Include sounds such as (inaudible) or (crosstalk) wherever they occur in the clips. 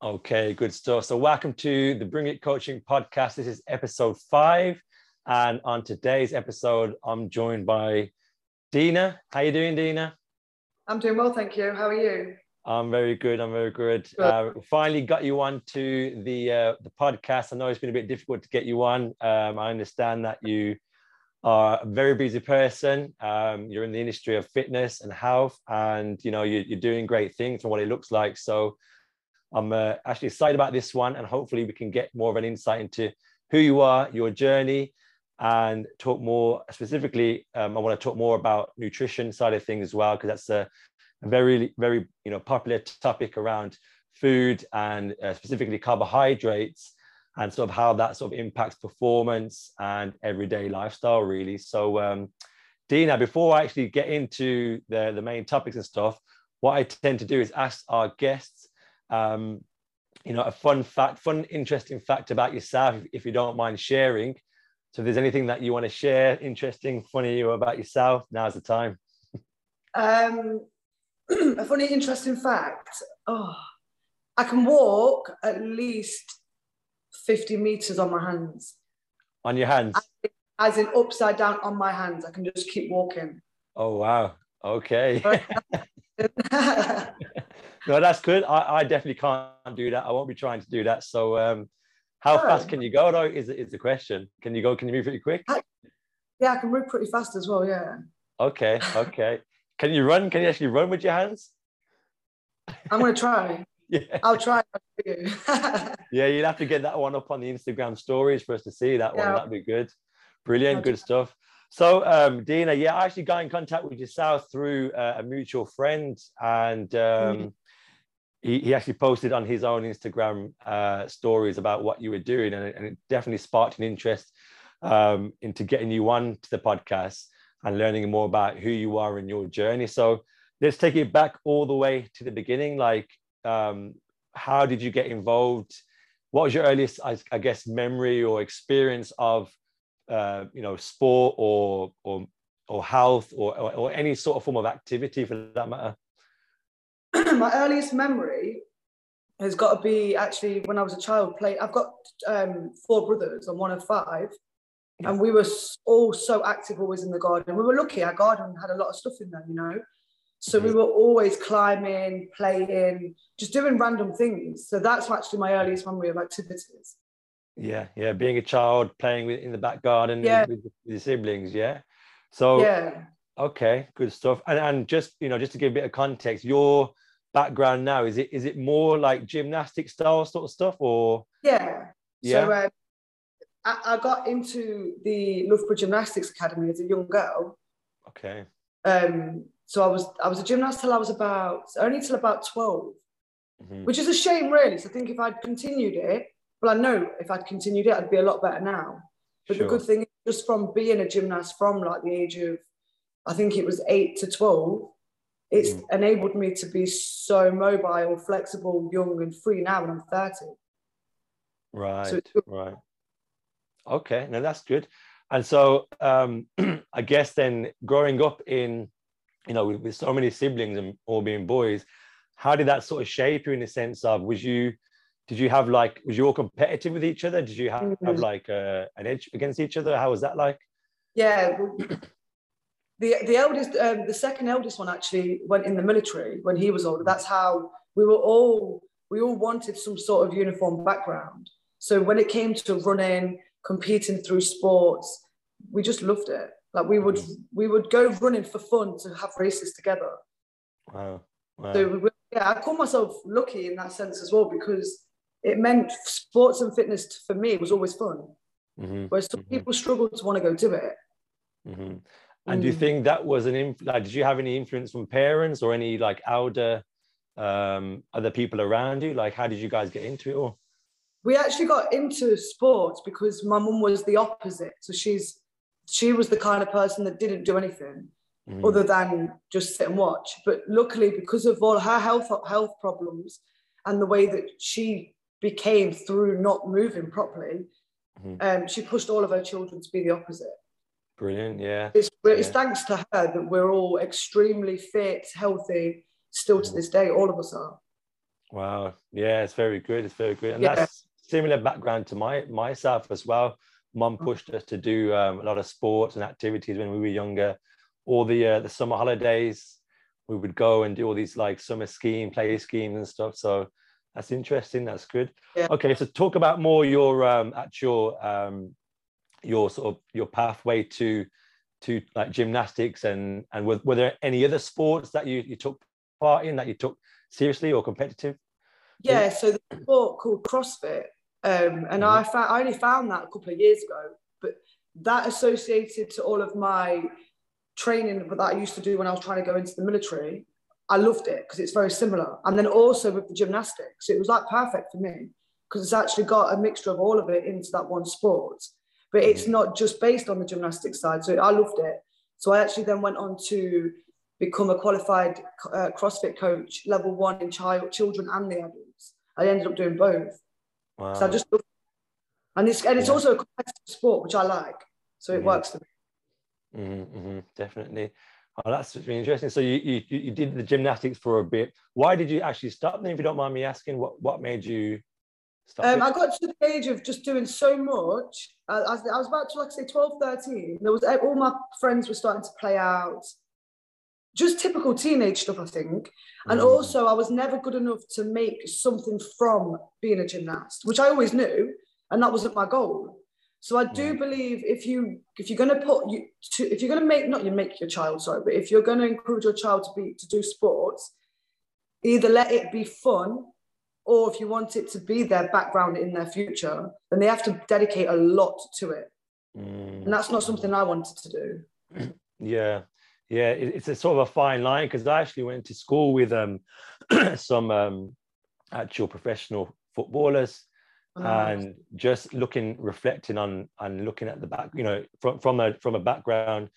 Okay, good stuff. So, welcome to the Bring Grit Coaching podcast. This is episode five, and on today's episode, I'm joined by Dina. How you doing, Dina? I'm doing well, thank you. How are you? I'm very good. I'm very good. good. Uh, finally got you on to the uh, the podcast. I know it's been a bit difficult to get you on. Um, I understand that you are a very busy person. Um, you're in the industry of fitness and health, and you know you, you're doing great things from what it looks like. So I'm uh, actually excited about this one, and hopefully we can get more of an insight into who you are, your journey, and talk more specifically. Um, I want to talk more about nutrition side of things as well, because that's a, very, very you know popular topic around food and uh, specifically carbohydrates and sort of how that sort of impacts performance and everyday lifestyle really so um, dina before i actually get into the, the main topics and stuff what i tend to do is ask our guests um, you know, a fun fact, fun, interesting fact about yourself, if, if you don't mind sharing. So if there's anything that you want to share, interesting, funny you about yourself, now's the time. Um, (clears throat) a funny, interesting fact. Oh, I can walk at least 50 meters on my hands. On your hands? As in upside down on my hands. I can just keep walking. Oh, wow. Okay. (laughs) (laughs) no, that's good. I, I definitely can't do that. I won't be trying to do that. So, um, how fast can you go though? Is is the question? Can you go? Can you move pretty quick? I, yeah, I can move pretty fast as well. Yeah. Okay. Okay. can you run? Can you actually run with your hands? I'm gonna try. (laughs) yeah. I'll try. (laughs) yeah, you'd have to get that one up on the Instagram stories for us to see that yeah. one. That'd be good. Brilliant. Good stuff. So, um, Dina, yeah, I actually got in contact with yourself through uh, a mutual friend, and um, mm-hmm. He, he actually posted on his own Instagram uh, stories about what you were doing, and, and it definitely sparked an interest um, into getting you on to the podcast and learning more about who you are and your journey. So, let's take it back all the way to the beginning. Like, um, how did you get involved? What was your earliest, I, I guess, memory or experience of uh, you know sport or or or health or, or, or any sort of form of activity for that matter? (clears throat) My earliest memory has got to be actually when I was a child. Play. I've got um, four brothers. I'm one of five, and we were all so active, always in the garden. We were lucky. Our garden had a lot of stuff in there, you know. So we mm-hmm. were always climbing, playing, just doing random things. So that's actually my earliest memory of activities. Yeah, yeah. Being a child, playing with, in the back garden yeah. with, with your siblings. Yeah. So yeah. Okay, good stuff. And and just you know, just to give a bit of context, your background now is it is it more like gymnastic style sort of stuff or? Yeah. Yeah. So um, I, I got into the Loughborough Gymnastics Academy as a young girl. Okay. Um. So I was I was a gymnast till I was about only till about 12 mm-hmm. which is a shame really. So I think if I'd continued it, well, I know if I'd continued it, I'd be a lot better now. But sure. the good thing is, just from being a gymnast from like the age of, I think it was eight to 12, it's mm. enabled me to be so mobile, flexible, young, and free now when I'm 30. Right, so right. Okay, now that's good. And so um, (clears throat) I guess then growing up in, you know, with, with so many siblings and all being boys, how did that sort of shape you in the sense of, was you, did you have like was you all competitive with each other did you have, mm-hmm. have like uh, an edge against each other how was that like yeah the the eldest um, the second eldest one actually went in the military when he was older that's how we were all we all wanted some sort of uniform background so when it came to running competing through sports we just loved it like we would mm-hmm. we would go running for fun to have races together wow, wow. so we, yeah i call myself lucky in that sense as well because it meant sports and fitness for me was always fun. Mm-hmm. Whereas some mm-hmm. people struggle to want to go do it. Mm-hmm. And mm. do you mm. think that was an inf- like? Did you have any influence from parents or any like elder um, other people around you? Like, how did you guys get into it all? We actually got into sports because my mum was the opposite. So she's she was the kind of person that didn't do anything mm. other than just sit and watch. But luckily, because of all her health health problems and the way that she became through not moving properly. Mm-hmm. Um, she pushed all of her children to be the opposite. Brilliant, yeah. It's, it's thanks to her that we're all extremely fit, healthy, still to mm-hmm. this day. All of us are. Wow. Yeah, it's very good. It's very good. And yeah. that's similar background to my myself as well. Mum mm. pushed us to do um, a lot of sports and activities when we were younger. All the uh, the summer holidays, we would go and do all these like summer skiing, play schemes and stuff. So that's interesting. That's good. Yeah. Okay, so talk about more your um, actual um, your sort of your pathway to to like gymnastics and and were, were there any other sports that you you took part in that you took seriously or competitive? Yeah, so the sport called CrossFit, um, and mm-hmm. I found I only found that a couple of years ago, but that associated to all of my training that I used to do when I was trying to go into the military. I loved it because it's very similar, and then also with the gymnastics, it was like perfect for me because it's actually got a mixture of all of it into that one sport. But it's not just based on the gymnastics side, so I loved it. So I actually then went on to become a qualified uh, CrossFit coach, level one in child, children and the adults. I ended up doing both. Wow. So I just and it's and it's yeah. also a competitive sport, which I like. So it mm-hmm. works for me. Mm-hmm, mm-hmm, definitely. Oh, that's really interesting. So you, you you did the gymnastics for a bit. Why did you actually stop then? If you don't mind me asking, what what made you? Um, I got to the age of just doing so much. I, I, was about to like say 12, 13. There was all my friends were starting to play out just typical teenage stuff, I think. And mm. also, I was never good enough to make something from being a gymnast, which I always knew, and that wasn't my goal. So I do mm. believe if you if you're going to put you to, if you're going to make not you make your child sorry, but if you're going to encourage your child to be to do sports, either let it be fun, or if you want it to be their background in their future, then they have to dedicate a lot to it, mm. and that's not something I wanted to do. (clears throat) Yeah, yeah, it's a sort of a fine line because I actually went to school with um, (clears throat) some um, actual professional footballers, oh, and just looking, reflecting on, and looking at the back, you know, from from a from a background,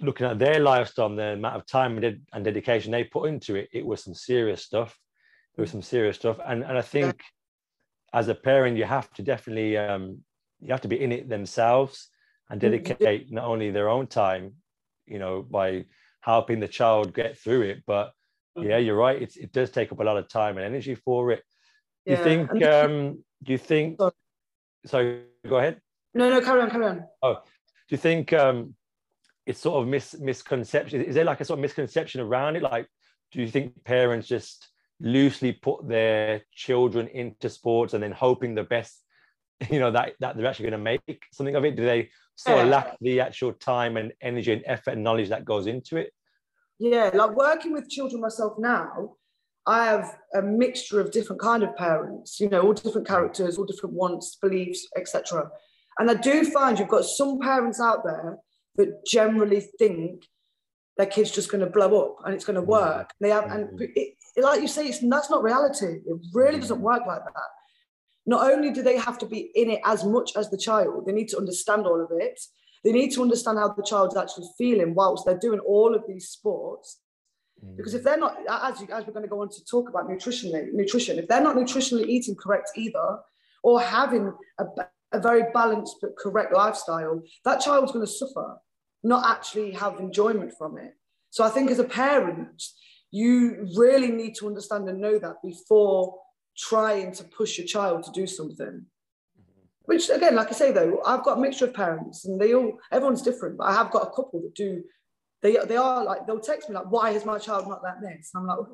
looking at their lifestyle, and the amount of time and, and dedication they put into it, it was some serious stuff. It was some serious stuff, and and I think as a parent, you have to definitely um, you have to be in it themselves and mm-hmm. dedicate not only their own time you know, by helping the child get through it. But mm-hmm. yeah, you're right. It's, it does take up a lot of time and energy for it. Do yeah. you think, um, do you think, sorry. so go ahead. No, no, carry on, carry on. Oh, do you think um, it's sort of mis- misconception? Is there like a sort of misconception around it? Like, do you think parents just loosely put their children into sports and then hoping the best, (laughs) you know, that, that they're actually going to make something of it? Do they sort of lack the actual time and energy and effort and knowledge that goes into it. Yeah, like working with children myself now, I have a mixture of different kind of parents, you know, all different characters, all different wants, beliefs, etc. And I do find you've got some parents out there that generally think their kid's just going to blow up and it's going to mm. work. They have, and mm. it, like you say, it's, that's not reality. It really doesn't mm. work like that not only do they have to be in it as much as the child, they need to understand all of it. They need to understand how the child's actually feeling whilst they're doing all of these sports. Mm. Because if they're not, as, you, as we're going to go on to talk about nutritionally, nutrition, if they're not nutritionally eating correct either, or having a, a very balanced but correct lifestyle, that child's going to suffer, not actually have enjoyment from it. So I think as a parent, you really need to understand and know that before trying to push your child to do something. Mm-hmm. Which again, like I say though, I've got a mixture of parents and they all everyone's different, but I have got a couple that do they they are like they'll text me like, why is my child not like this? And I'm like,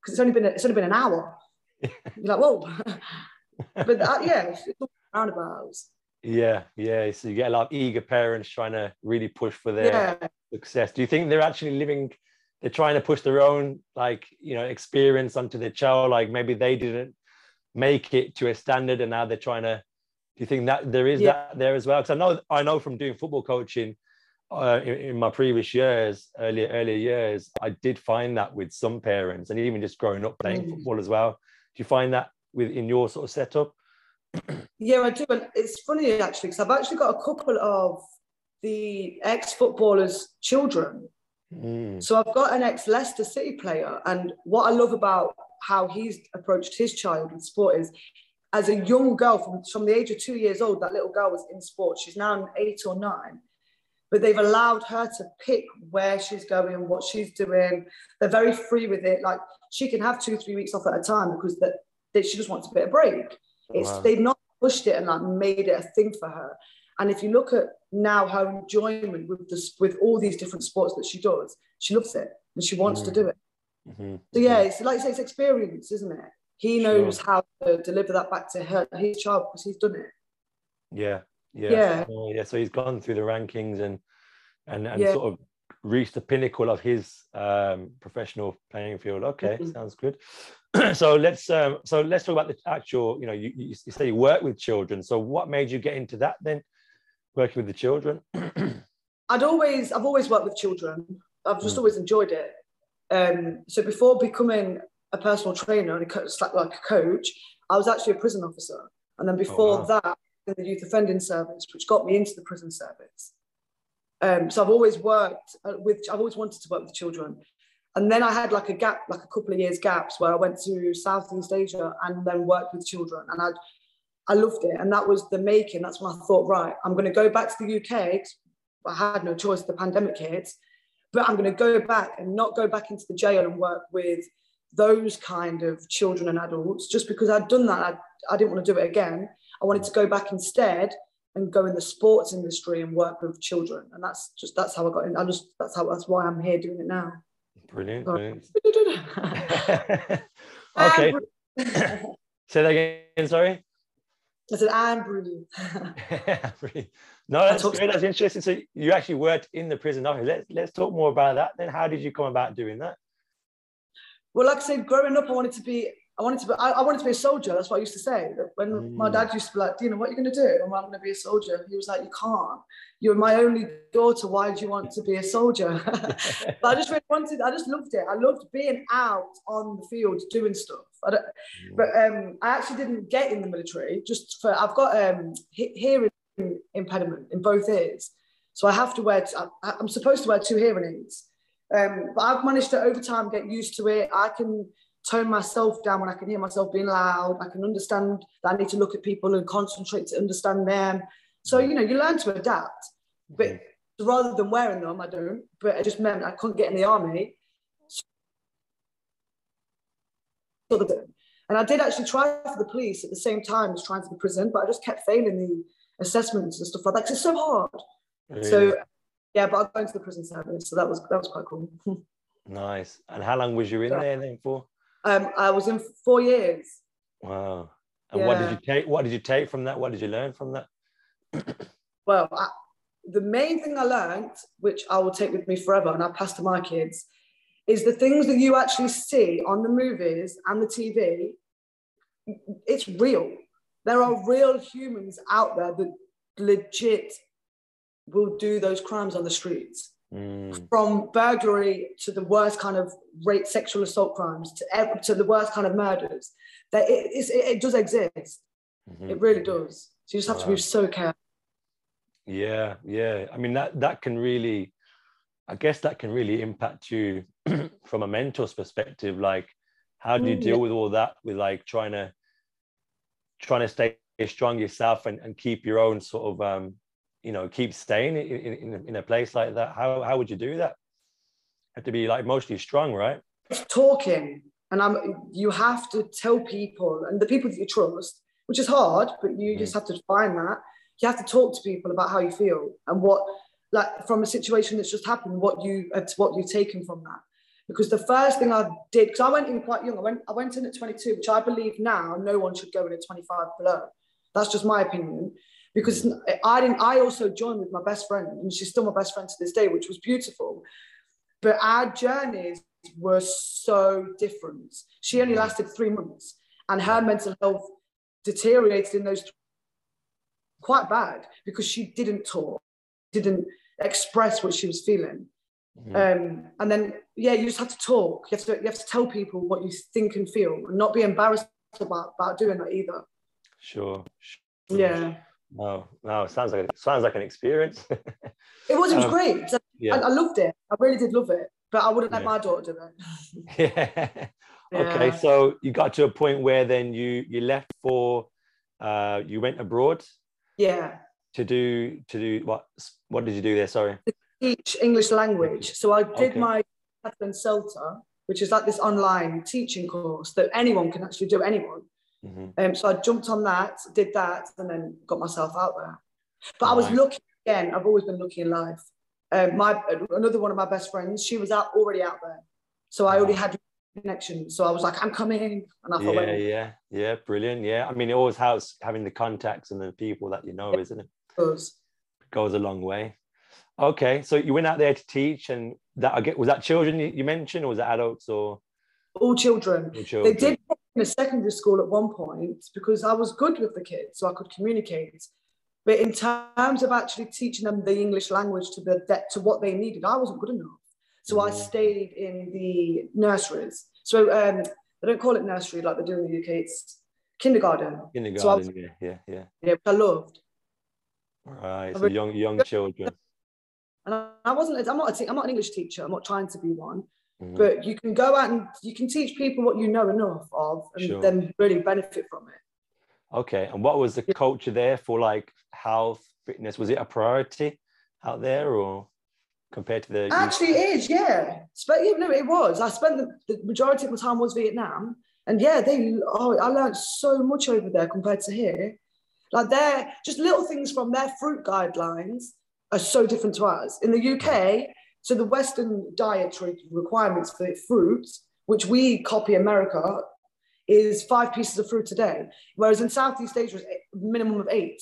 because it's only been it's only been an hour. (laughs) You're like, whoa. (laughs) but that, yeah, it's, it's all roundabouts. Yeah, yeah. So you get a lot of eager parents trying to really push for their yeah. success. Do you think they're actually living? They're trying to push their own like you know experience onto their child. Like maybe they didn't make it to a standard and now they're trying to do you think that there is yeah. that there as well because i know i know from doing football coaching uh, in, in, my previous years earlier earlier years i did find that with some parents and even just growing up playing mm. football as well do you find that with in your sort of setup (clears throat) yeah i do and it's funny actually because i've actually got a couple of the ex-footballers children mm. so i've got an ex-leicester city player and what i love about how he's approached his child with sport is as a young girl from, from the age of two years old, that little girl was in sport. She's now eight or nine, but they've allowed her to pick where she's going, and what she's doing. They're very free with it. Like she can have two, three weeks off at a time because the, that she just wants a bit of break. It's wow. they've not pushed it and like made it a thing for her. And if you look at now her enjoyment with this with all these different sports that she does, she loves it and she wants mm-hmm. to do it. Mm-hmm. So yeah, it's like it's experience, isn't it? He knows sure. how to deliver that back to her, his child, because he's done it. Yeah, yeah, yeah. Oh, yeah. So he's gone through the rankings and and and yeah. sort of reached the pinnacle of his um, professional playing field. Okay, mm-hmm. sounds good. (clears throat) so let's um, so let's talk about the actual. You know, you, you, you say you work with children. So what made you get into that then? Working with the children. (clears throat) I'd always I've always worked with children. I've just mm. always enjoyed it. Um, so before becoming a personal trainer and a, like a coach, I was actually a prison officer. And then before oh, wow. that, in the youth offending service, which got me into the prison service. Um, so I've always worked uh, with, I've always wanted to work with children. And then I had like a gap, like a couple of years gaps where I went to Southeast Asia and then worked with children. And I I loved it. And that was the making. That's when I thought, right, I'm going to go back to the UK. I had no choice, the pandemic hit. But I'm going to go back and not go back into the jail and work with those kind of children and adults just because I'd done that. I, I didn't want to do it again. I wanted to go back instead and go in the sports industry and work with children. And that's just that's how I got in. I just that's how that's why I'm here doing it now. Brilliant. brilliant. (laughs) okay. (laughs) Say that again, sorry. I said, I'm brilliant. (laughs) (laughs) no, that's great. That's interesting. So you actually worked in the prison office. Let's let's talk more about that. Then, how did you come about doing that? Well, like I said, growing up, I wanted to be. I wanted to be. I, I wanted to be a soldier. That's what I used to say. When mm. my dad used to be like, Dina, what are you going to do? I'm, I'm going to be a soldier. He was like, you can't. You're my only daughter. Why do you want to be a soldier? (laughs) but I just really wanted. I just loved it. I loved being out on the field doing stuff. I don't, mm. but um, I actually didn't get in the military. Just for I've got um, hearing impediment in both ears, so I have to wear. I, I'm supposed to wear two hearing aids. Um, but I've managed to over time get used to it. I can tone myself down when I can hear myself being loud. I can understand that I need to look at people and concentrate to understand them. So, you know, you learn to adapt. But rather than wearing them, I don't. But it just meant I couldn't get in the army. And I did actually try for the police at the same time as trying for the prison, but I just kept failing the assessments and stuff like that because it's so hard. Yeah. So yeah, but I'm going to the prison service, so that was that was quite cool. (laughs) nice. And how long was you in yeah. there then for? Um, I was in four years. Wow. And yeah. what did you take? What did you take from that? What did you learn from that? (clears throat) well, I, the main thing I learned, which I will take with me forever, and I pass to my kids, is the things that you actually see on the movies and the TV. It's real. There are real humans out there that legit will do those crimes on the streets. Mm. From burglary to the worst kind of rape, sexual assault crimes to, to the worst kind of murders, that it, it, it does exist. Mm-hmm. It really does. So you just have wow. to be so careful. Yeah, yeah. I mean that that can really, I guess that can really impact you (clears throat) from a mentor's perspective. Like, how do you mm, deal with all that? With like trying to trying to stay strong yourself and, and keep your own sort of um you know keep staying in, in, in a place like that how, how would you do that? Have to be like emotionally strong right? It's talking and i'm you have to tell people and the people that you trust which is hard but you mm. just have to find that. You have to talk to people about how you feel and what like from a situation that's just happened what you uh, what you've taken from that. Because the first thing I did because I went in quite young I went I went in at 22 which I believe now no one should go in at 25 below. That's just my opinion because I didn't. I also joined with my best friend, and she's still my best friend to this day, which was beautiful. But our journeys were so different. She only lasted three months, and her mental health deteriorated in those quite bad because she didn't talk, didn't express what she was feeling. Mm-hmm. Um, and then, yeah, you just have to talk. You have to, you have to tell people what you think and feel, and not be embarrassed about, about doing that either. Sure. sure. Yeah. No, no, it sounds like it sounds like an experience. it was, it was um, great. Yeah. I, I, loved it. I really did love it, but I wouldn't let yeah. my daughter do it. (laughs) (laughs) yeah. Okay, so you got to a point where then you you left for, uh, you went abroad. Yeah. To do to do what? What did you do there? Sorry. To teach English language. So I did okay. my Catherine Celta, which is like this online teaching course that anyone can actually do. Anyone Mm-hmm. Um, so I jumped on that, did that, and then got myself out there. But right. I was lucky again. I've always been lucky in life. Um, my another one of my best friends, she was out already out there, so I already had connection. So I was like, I'm coming, and I thought, yeah, yeah, yeah, brilliant. Yeah, I mean, it always helps having the contacts and the people that you know, isn't it? It goes. goes a long way. Okay, so you went out there to teach, and that I get was that children you mentioned, or was that adults or? All children. All children. They did in a secondary school at one point because I was good with the kids, so I could communicate. But in terms of actually teaching them the English language to the to what they needed, I wasn't good enough. So mm. I stayed in the nurseries. So um, they don't call it nursery like they do in the UK. It's kindergarten. Kindergarten, so was, yeah, yeah, yeah. Yeah, I loved. Right, so young young children. And I wasn't. I'm not. A, I'm not an English teacher. I'm not trying to be one. Mm. But you can go out and you can teach people what you know enough of, and sure. then really benefit from it. Okay. And what was the culture there for, like health, fitness? Was it a priority out there, or compared to the? Actually, it is. Yeah. But you know, it was. I spent the, the majority of my time was Vietnam, and yeah, they. Oh, I learned so much over there compared to here. Like they're just little things from their fruit guidelines are so different to us. In the UK, so the Western dietary requirements for fruits, which we copy America, is five pieces of fruit a day, whereas in Southeast Asia, it's a minimum of 8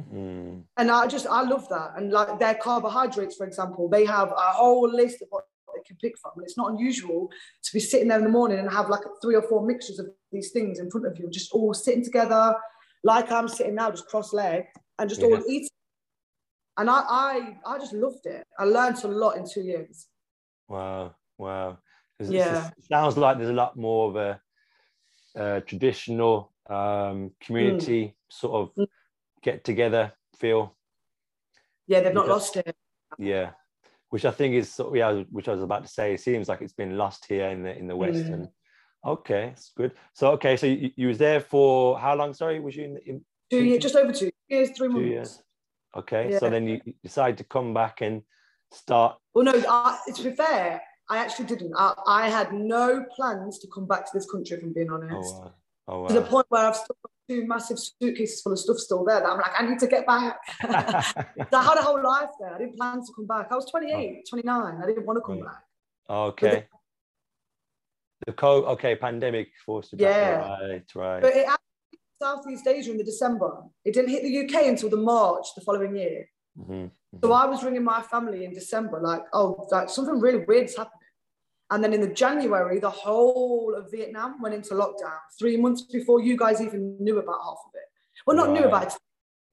mm-hmm. And I just I love that. And like their carbohydrates, for example, they have a whole list of what they can pick from. And it's not unusual to be sitting there in the morning and have like three or four mixtures of these things in front of you, just all sitting together, like I'm sitting now, just cross-legged, and just yeah. all eating and I, I I just loved it. I learned a lot in two years. Wow, wow. Yeah, it sounds like there's a lot more of a, a traditional um, community mm. sort of mm. get together feel. Yeah, they've not lost it. Yeah, which I think is sort of, yeah, which I was about to say. It seems like it's been lost here in the in the West. Mm. And okay, it's good. So okay, so you, you was there for how long? Sorry, was you in, in two years? Just over two years, three months. Years. Okay, yeah. so then you decide to come back and start. Well, no, I, to be fair, I actually didn't. I, I, had no plans to come back to this country, if I'm being oh, honest. Oh, wow. Oh, wow. To the point where I've still got two massive suitcases full of stuff still there that I'm like, I need to get back. (laughs) I had a whole life there. I didn't plan to come back. I was 28, oh. 29. I didn't want to come right. back. Okay. The, the co okay pandemic forced you back. Yeah. Right, right. But it Southeast Asia in the December. It didn't hit the UK until the March the following year. Mm-hmm. Mm-hmm. So I was ringing my family in December, like, oh, like something really weird's happening. And then in the January, the whole of Vietnam went into lockdown three months before you guys even knew about half of it. Well, not right. knew about it,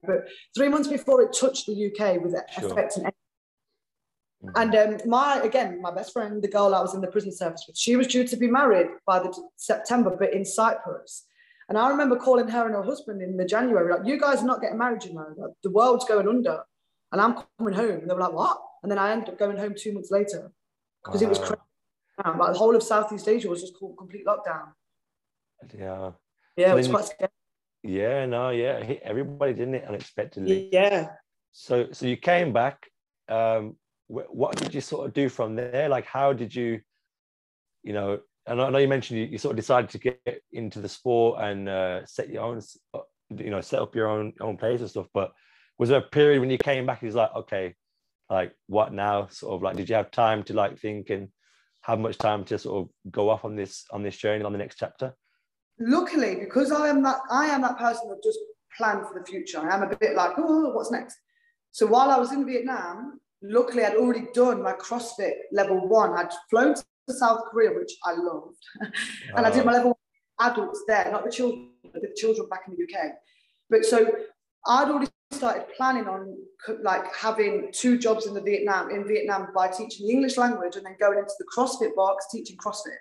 but three months before it touched the UK with sure. effect and mm-hmm. and um, my again, my best friend, the girl I was in the prison service with, she was due to be married by the September, but in Cyprus. And I remember calling her and her husband in the January, like, you guys are not getting married, you know, like, the world's going under. And I'm coming home. And they were like, what? And then I ended up going home two months later because it was crazy. Like the whole of Southeast Asia was just called complete lockdown. Yeah. Yeah, it was quite scary. Yeah, no, yeah. Everybody didn't it unexpectedly. Yeah. So so you came back. Um, what did you sort of do from there? Like how did you, you know, and I know you mentioned you, you sort of decided to get into the sport and uh, set your own, uh, you know, set up your own own place and stuff. But was there a period when you came back? It was like, okay, like what now? Sort of like, did you have time to like think and have much time to sort of go off on this on this journey on the next chapter? Luckily, because I am that I am that person that just plan for the future. I am a bit like, oh, what's next? So while I was in Vietnam, luckily I'd already done my CrossFit level one. I'd flown to South Korea, which I loved. (laughs) and I did my level adults there, not the children, the children back in the UK. But so I'd already started planning on like having two jobs in the Vietnam in Vietnam by teaching the English language and then going into the CrossFit box teaching CrossFit.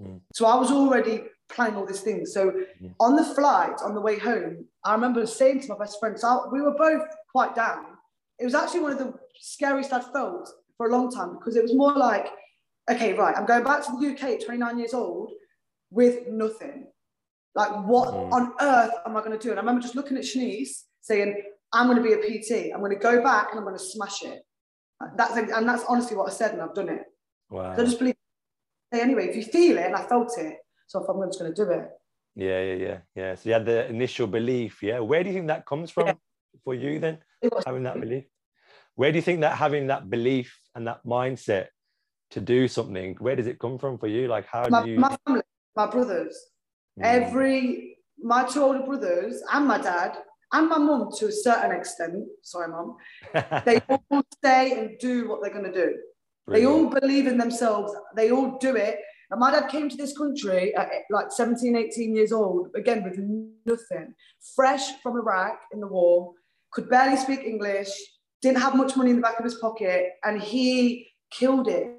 Mm. So I was already planning all these things. So mm. on the flight on the way home, I remember saying to my best friend, so we were both quite down. It was actually one of the scariest I'd felt for a long time because it was more like okay, right, I'm going back to the UK at 29 years old with nothing. Like, what mm. on earth am I going to do? And I remember just looking at Shanice saying, I'm going to be a PT. I'm going to go back and I'm going to smash it. That's and that's honestly what I said, and I've done it. Wow. So I just believe. Hey, anyway, if you feel it, and I felt it, so if I'm just going to do it. Yeah, yeah, yeah, yeah. So you had the initial belief. Yeah. Where do you think that comes from yeah. for you then? Having that belief. Where do you think that having that belief and that mindset to do something, where does it come from for you? Like, how my, do you? My family, my brothers, mm. every my two older brothers and my dad and my mum to a certain extent. Sorry, mum. (laughs) they all stay and do what they're going to do. Brilliant. They all believe in themselves. They all do it. And my dad came to this country at like 17, 18 years old, again with nothing, fresh from Iraq in the war, could barely speak English, didn't have much money in the back of his pocket, and he killed it.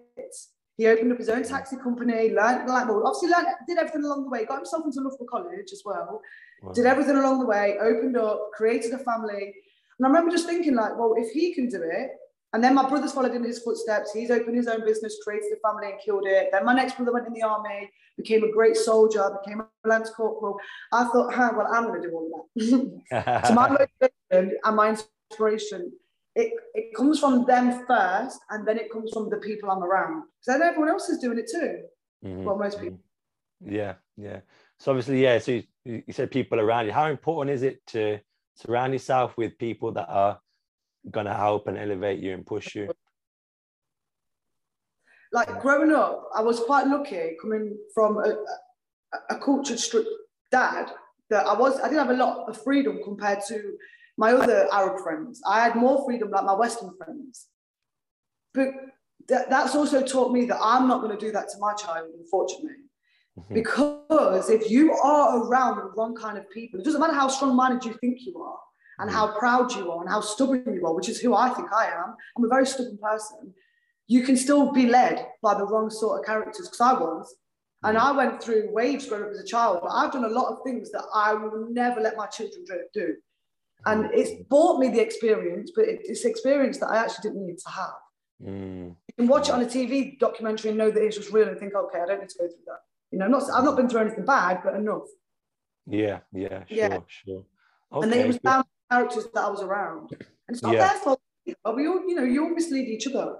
He opened up his own taxi company, learned like well, obviously learned, did everything along the way, got himself into Loughborough College as well, wow. did everything along the way, opened up, created a family. And I remember just thinking, like, well, if he can do it, and then my brother's followed in his footsteps. He's opened his own business, created a family, and killed it. Then my next brother went in the army, became a great soldier, became a lance corporal. I thought, huh, well, I'm going to do all of that. (laughs) so my (laughs) motivation and my inspiration, it, it comes from them first, and then it comes from the people I'm around. Because then everyone else is doing it too. Mm-hmm. Well, most people. Yeah, yeah. So obviously, yeah. So you, you said people around you. How important is it to surround yourself with people that are gonna help and elevate you and push you? Like growing up, I was quite lucky coming from a, a cultured strict dad that I was I didn't have a lot of freedom compared to my other Arab friends. I had more freedom like my Western friends. But th- that's also taught me that I'm not going to do that to my child, unfortunately. Mm-hmm. Because if you are around the wrong kind of people, it doesn't matter how strong minded you think you are, and how proud you are and how stubborn you are, which is who I think I am. I'm a very stubborn person. You can still be led by the wrong sort of characters because I was. And I went through waves growing up as a child, but I've done a lot of things that I will never let my children do. And mm. it's bought me the experience, but it's experience that I actually didn't need to have. Mm. You can watch it on a mm. TV documentary and know that it's just real and think, okay, I don't need to go through that. You know, not I've not been through anything bad, but enough. Yeah, yeah, sure, yeah. sure. Okay, and then it was down characters that I was around. And it's not yeah. their fault. But we all, you know, you all mislead each other.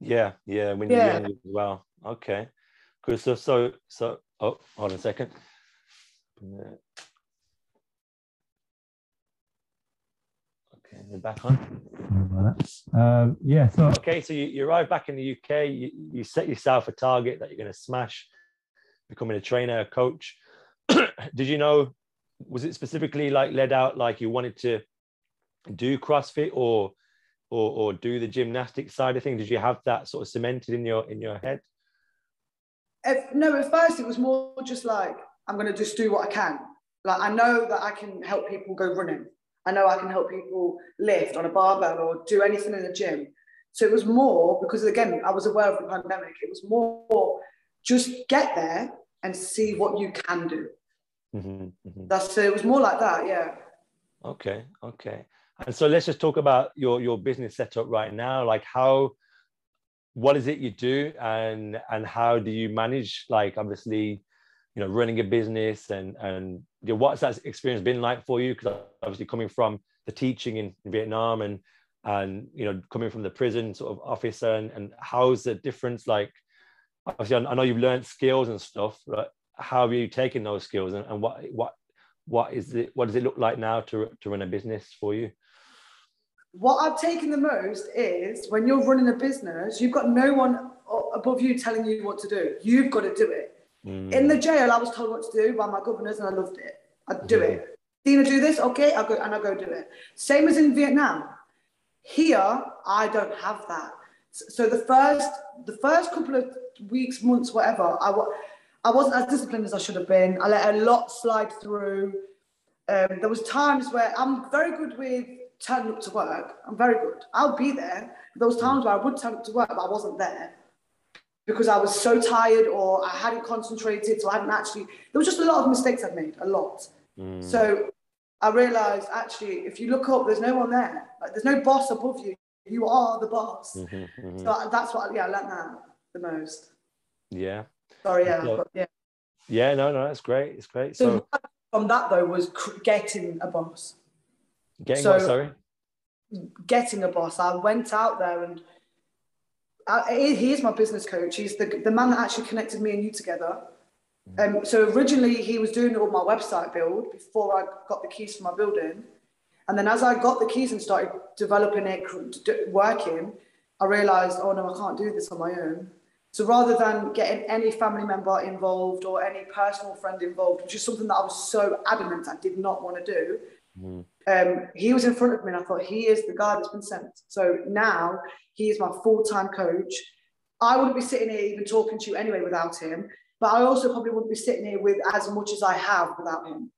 Yeah, yeah, when you're yeah. young as well. Okay. Good. So, so, so, oh, hold on a second. Okay, we're back on. Um, yeah. So okay, so you, you arrive back in the UK. You, you set yourself a target that you're going to smash, becoming a trainer, a coach. (clears throat) Did you know was it specifically like led out like you wanted to do CrossFit or or or do the gymnastic side of things? Did you have that sort of cemented in your in your head? If, no, at first it was more just like I'm going to just do what I can. Like I know that I can help people go running. I know I can help people lift on a barbell or do anything in the gym. So it was more because again I was aware of the pandemic. It was more just get there and see what you can do. Mm-hmm, mm-hmm. That's it was more like that, yeah. Okay, okay. And so let's just talk about your your business setup right now. Like how what is it you do and and how do you manage like obviously you know running a business and and you know, what's that experience been like for you? Because obviously coming from the teaching in, in Vietnam and and you know coming from the prison sort of officer and, and how's the difference like obviously I know you've learned skills and stuff right how have you taken those skills and, and what what what is it what does it look like now to, to run a business for you? What i've taken the most is when you're running a business you've got no one above you telling you what to do. You've got to do it mm. in the jail i was told what to do by my governors and i loved it i'd do mm. it Dina, do this okay i'll go and i'll go do it same as in vietnam here i don't have that so the first the first couple of weeks months whatever i I wasn't as disciplined as I should have been. I let a lot slide through. Um, there was times where I'm very good with turning up to work. I'm very good. I'll be there. There was times where I would turn up to work, but I wasn't there because I was so tired or I hadn't concentrated. So I hadn't actually. There was just a lot of mistakes I've made, a lot. Mm. So I realised actually, if you look up, there's no one there. Like, there's no boss above you. You are the boss. Mm-hmm, mm-hmm. So that's what yeah, I learned that the most. Yeah, Sorry, yeah, so, yeah. Yeah, no, no, that's great. It's great. So, so from that though was getting a boss. Getting so, what? Sorry. Getting a boss. I went out there and I, he is my business coach. He's the, the man that actually connected me and you together. Um, so originally he was doing all my website build before I got the keys for my building. And then as I got the keys and started developing it, working, I realized, oh no, I can't do this on my own. So rather than getting any family member involved or any personal friend involved, which is something that I was so adamant I did not want to do, mm. Um, he was in front of me and I thought, he is the guy that's been sent. So now he is my full time coach. I wouldn't be sitting here even talking to you anyway without him, but I also probably wouldn't be sitting here with as much as I have without him.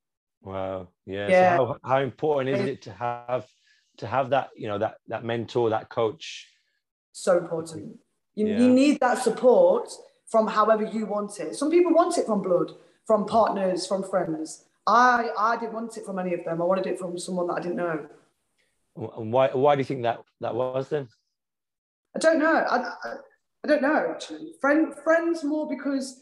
Wow. Yeah. yeah. So how, how important is it to have to have that, you know, that that mentor, that coach? So important. You, yeah. you need that support from however you want it. Some people want it from blood, from partners, from friends. I I didn't want it from any of them. I wanted it from someone that I didn't know. And why why do you think that that was then? I don't know. I, I, I don't know actually. Friend friends more because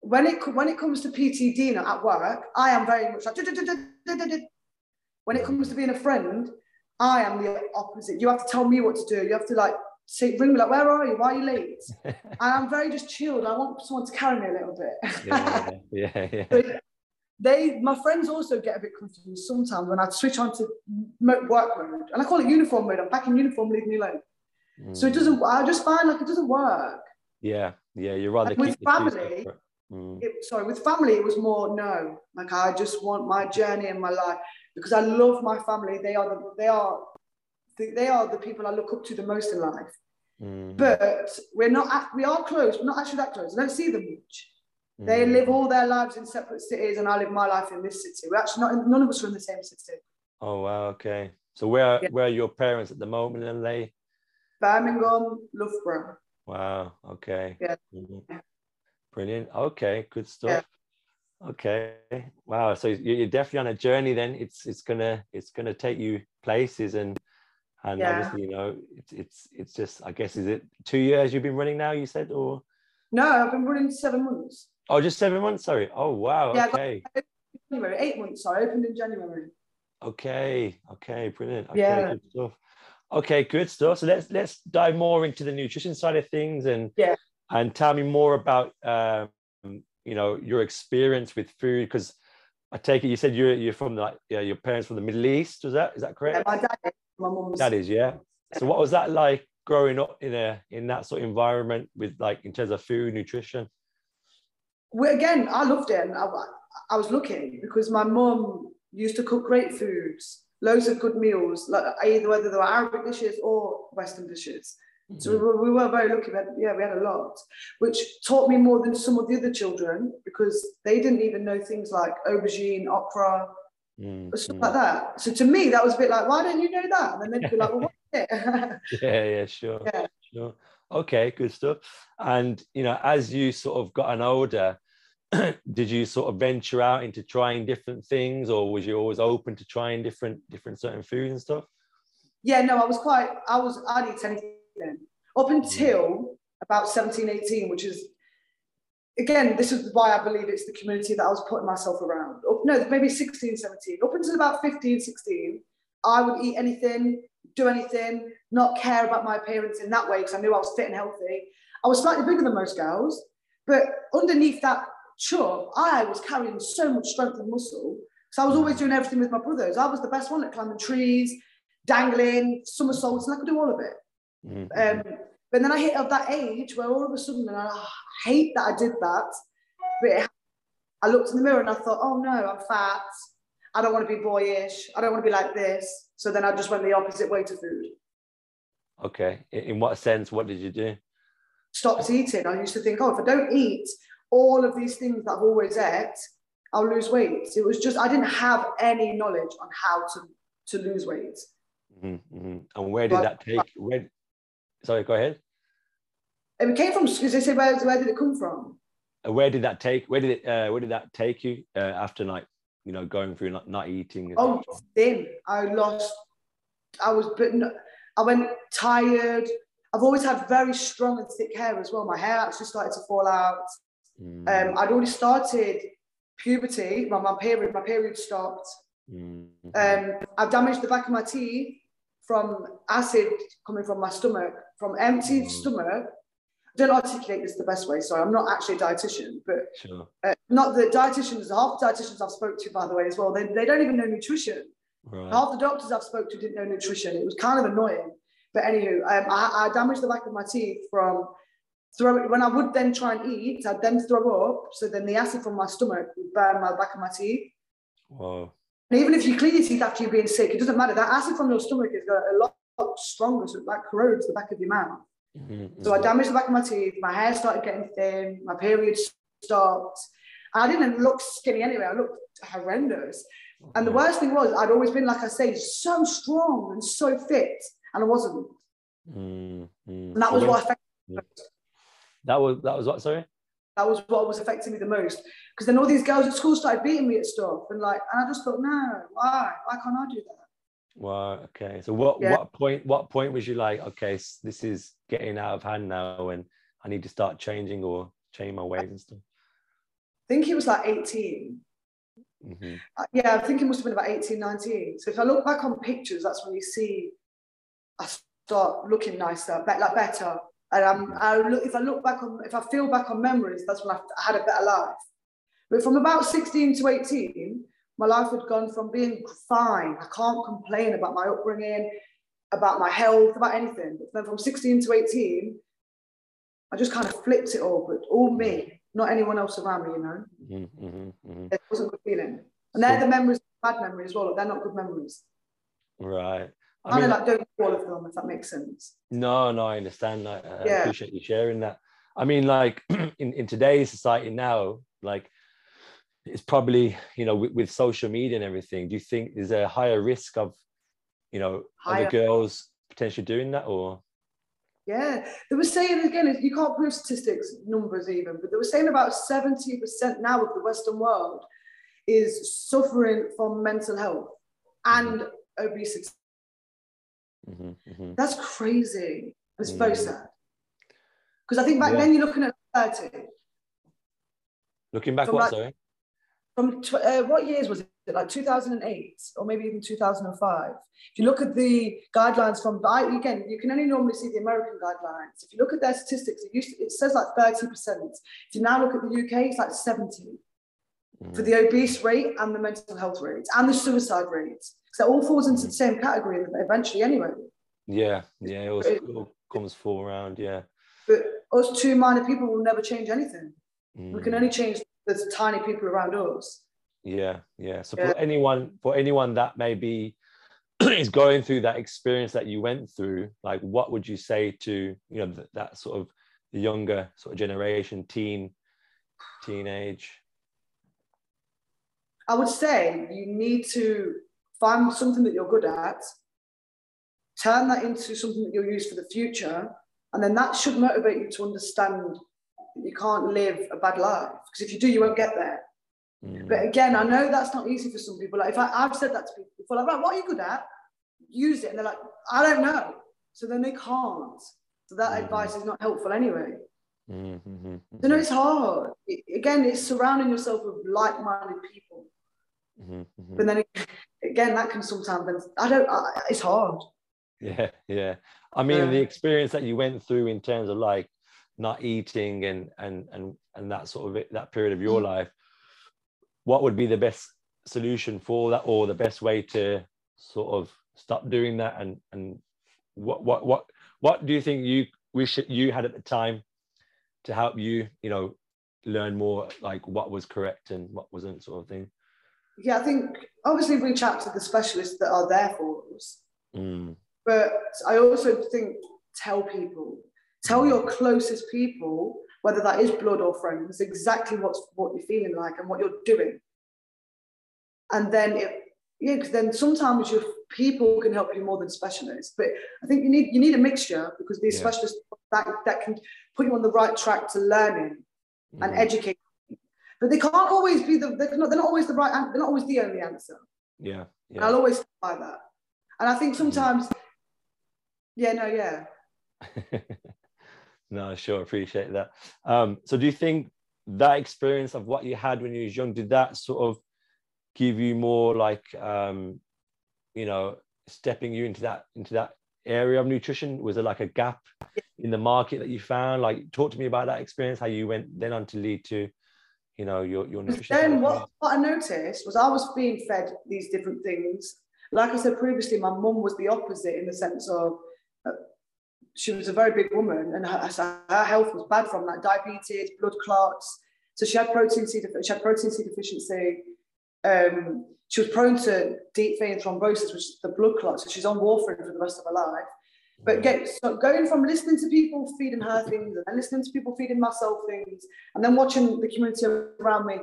when it when it comes to PTD at work, I am very much like. (laughs) When it comes to being a friend, I am the opposite. You have to tell me what to do. You have to like say, ring me like, where are you? Why are you late? (laughs) and I'm very just chilled. I want someone to carry me a little bit. yeah, yeah, yeah. (laughs) But they, my friends also get a bit confused sometimes when I switch on to work mode, and I call it uniform mode. I'm back in uniform, leave me alone. Mm. So it doesn't. I just find like it doesn't work. Yeah, yeah. You're like with family. Mm. It, sorry, with family, it was more no. Like I just want my journey and my life because I love my family. They are the, they are they are the people I look up to the most in life. Mm. But we're not, we are close, We're not actually that close. I don't see them much. Mm. They live all their lives in separate cities, and I live my life in this city. We're actually not, none of us are in the same city. Oh, wow. Okay. So where, yeah. where are your parents at the moment in LA? Birmingham, Loughborough. Wow. Okay. Yeah. Mm-hmm. Brilliant. Okay. Good stuff. Yeah. Okay. Wow. So you're definitely on a journey then. It's it's gonna it's gonna take you places and and yeah. obviously you know it's it's it's just i guess is it two years you've been running now you said or no i've been running seven months oh just seven months sorry oh wow yeah, okay january eight months i opened in january okay okay brilliant okay, yeah good stuff okay good stuff so let's let's dive more into the nutrition side of things and yeah and tell me more about um you know your experience with food because I take it you said you're you're from like yeah, your parents from the Middle East. Was that is that correct? Yeah, my dad my mum's. That is, yeah. So what was that like growing up in a in that sort of environment with like in terms of food, nutrition? Well, again, I loved it. I, I was looking because my mum used to cook great foods, loads of good meals, like either whether they were Arabic dishes or Western dishes. Mm-hmm. So we were, we were very lucky. That, yeah, we had a lot, which taught me more than some of the other children because they didn't even know things like aubergine, okra, mm, stuff like that. So to me, that was a bit like, why don't you know that? And then they'd be like, well, what's it? (laughs) yeah, yeah, sure. (laughs) Yeah. Sure. Okay, good stuff. And you know, as you sort of gotten older, (clears throat) did you sort of venture out into trying different things, or was you always open to trying different different certain foods and stuff? Yeah, no, I was quite. I was. I'd eat anything up mm. until about 17, 18, which is again, this is why I believe it's the community that I was putting myself around. Up, no, maybe 16, 17. Up until about 15, 16, I would eat anything, do anything, not care about my appearance in that way because I knew I was fit and healthy. I was slightly bigger than most girls, but underneath that chub, I was carrying so much strength and muscle. So I was always doing everything with my brothers. I was the best one at climbing trees, dangling, somersaults, and I could do all of it. Mm-hmm. Um, but then I hit of that age where all of a sudden, and I hate that I did that, but it, I looked in the mirror and I thought, oh no, I'm fat. I don't want to be boyish. I don't want to be like this. So then I just went the opposite way to food. Okay. In what sense? What did you do? Stopped eating. I used to think, oh, if I don't eat all of these things that I've always ate, I'll lose weight. It was just I didn't have any knowledge on how to to lose weight. Mm-hmm, mm-hmm. And where did but, that take? Where Sorry, go ahead. It came from because they say where, where did it come from? Where did that take? Where did it? Uh, where did that take you uh, after like you know going through not, not eating? Oh, thin. I lost. I was, but I went tired. I've always had very strong and thick hair as well. My hair actually started to fall out. Mm. Um, I'd already started puberty. My, my period, my period stopped. Mm. Um, I've damaged the back of my teeth from acid coming from my stomach, from empty mm. stomach. don't articulate this the best way. Sorry, I'm not actually a dietitian, but sure. uh, not the dietitians. Half the dietitians I've spoke to, by the way, as well, they, they don't even know nutrition. Right. Half the doctors I've spoke to didn't know nutrition. It was kind of annoying. But anywho, um, I, I damaged the back of my teeth from throw when I would then try and eat, I'd then throw up. So then the acid from my stomach would burn my back of my teeth. Wow. And even if you clean your teeth after you're being sick, it doesn't matter. That acid from your stomach is a lot, lot stronger, so it like corrodes the back of your mouth. Mm-hmm. So I damaged the back of my teeth. My hair started getting thin. My period stopped. I didn't look skinny anyway. I looked horrendous. And the worst thing was, I'd always been, like I say, so strong and so fit, and I wasn't. Mm-hmm. And that was what affected me. That was that was what? Sorry. That was what was affecting me the most. Because then all these girls at school started beating me at stuff, and like, and I just thought, no, why? Why can't I do that? Wow. Okay. So what yeah. what point what point was you like, okay, this is getting out of hand now, and I need to start changing or change my ways and stuff? I think it was like 18. Mm-hmm. Uh, yeah, I think it must have been about 18, 19. So if I look back on pictures, that's when you see I start looking nicer, like better. And I'm, I look, if I look back on, if I feel back on memories, that's when I had a better life. But from about 16 to 18, my life had gone from being fine. I can't complain about my upbringing, about my health, about anything. But then from 16 to 18, I just kind of flipped it all, but all me, not anyone else around me, you know. Mm-hmm, mm-hmm, mm-hmm. It wasn't a good feeling. And they're the memories, bad memories as well. They're not good memories. Right. I, I mean, like don't do all of them, if that makes sense. No, no, I understand that. I yeah. appreciate you sharing that. I mean, like (clears throat) in, in today's society now, like it's probably, you know, with, with social media and everything, do you think is there a higher risk of, you know, higher. other girls potentially doing that or? Yeah, they were saying again, you can't prove statistics, numbers even, but they were saying about 70% now of the Western world is suffering from mental health and mm-hmm. obesity. Mm-hmm, mm-hmm. That's crazy. It's mm-hmm. very sad. Because I think back yeah. then you're looking at 30. Looking back, what, like, sorry? From tw- uh, what years was it? Like 2008 or maybe even 2005. If you look at the guidelines from, again, you can only normally see the American guidelines. If you look at their statistics, it, used to, it says like 30%. If you now look at the UK, it's like 70 for the mm. obese rate and the mental health rates and the suicide rates. So it all falls into the same category eventually anyway. Yeah, yeah, it, it all comes full round. yeah. But us two minor people will never change anything. Mm. We can only mm. change the tiny people around us. Yeah, yeah. So yeah. for anyone, for anyone that maybe (clears throat) is going through that experience that you went through, like what would you say to you know that, that sort of the younger sort of generation, teen, teenage? I would say you need to find something that you're good at, turn that into something that you'll use for the future, and then that should motivate you to understand that you can't live a bad life. Because if you do, you won't get there. Mm. But again, I know that's not easy for some people. Like if I, I've said that to people before, like, right, what are you good at? Use it. And they're like, I don't know. So then they can't. So that mm. advice is not helpful anyway. Mm-hmm. So no, it's hard. It, again, it's surrounding yourself with like-minded people. Mm-hmm. But then again, that can sometimes I don't. I, it's hard. Yeah, yeah. I mean, the experience that you went through in terms of like not eating and and and and that sort of it, that period of your mm. life. What would be the best solution for that, or the best way to sort of stop doing that? And and what what what what do you think you wish you had at the time to help you, you know, learn more like what was correct and what wasn't, sort of thing? Yeah, I think obviously reach out to the specialists that are there for us. Mm. But I also think tell people, tell mm. your closest people, whether that is blood or friends, exactly what's what you're feeling like and what you're doing. And then it, yeah, because then sometimes your people can help you more than specialists. But I think you need you need a mixture because these yeah. specialists that that can put you on the right track to learning mm. and educate but they can't always be the they're not, they're not always the right they're not always the only answer yeah, yeah. i'll always buy that and i think mm-hmm. sometimes yeah no yeah (laughs) no sure appreciate that um so do you think that experience of what you had when you was young did that sort of give you more like um you know stepping you into that into that area of nutrition was there like a gap in the market that you found? Like, talk to me about that experience, how you went then on to lead to, you know, your, your nutrition. Then what, what I noticed was I was being fed these different things. Like I said previously, my mum was the opposite in the sense of uh, she was a very big woman and her, her health was bad from that diabetes, blood clots. So she had protein C, she had protein C deficiency. Um, she was prone to deep vein thrombosis, which is the blood clot. So she's on warfarin for the rest of her life. But get so going from listening to people feeding her things and then listening to people feeding myself things and then watching the community around me,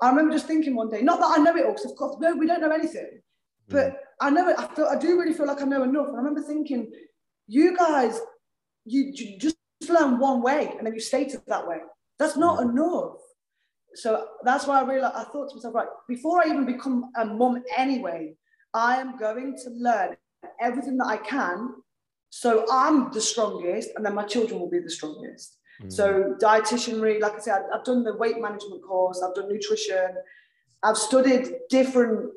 I remember just thinking one day, not that I know it all, because of course, no, we don't know anything. But mm. I know it, I feel I do really feel like I know enough. And I remember thinking, you guys, you, you just learn one way and then you stay to that way. That's not mm. enough so that's why I realized I thought to myself, right, before I even become a mum anyway, I am going to learn everything that I can. So I'm the strongest, and then my children will be the strongest. Mm. So dietitianry, like I said, I've done the weight management course, I've done nutrition, I've studied different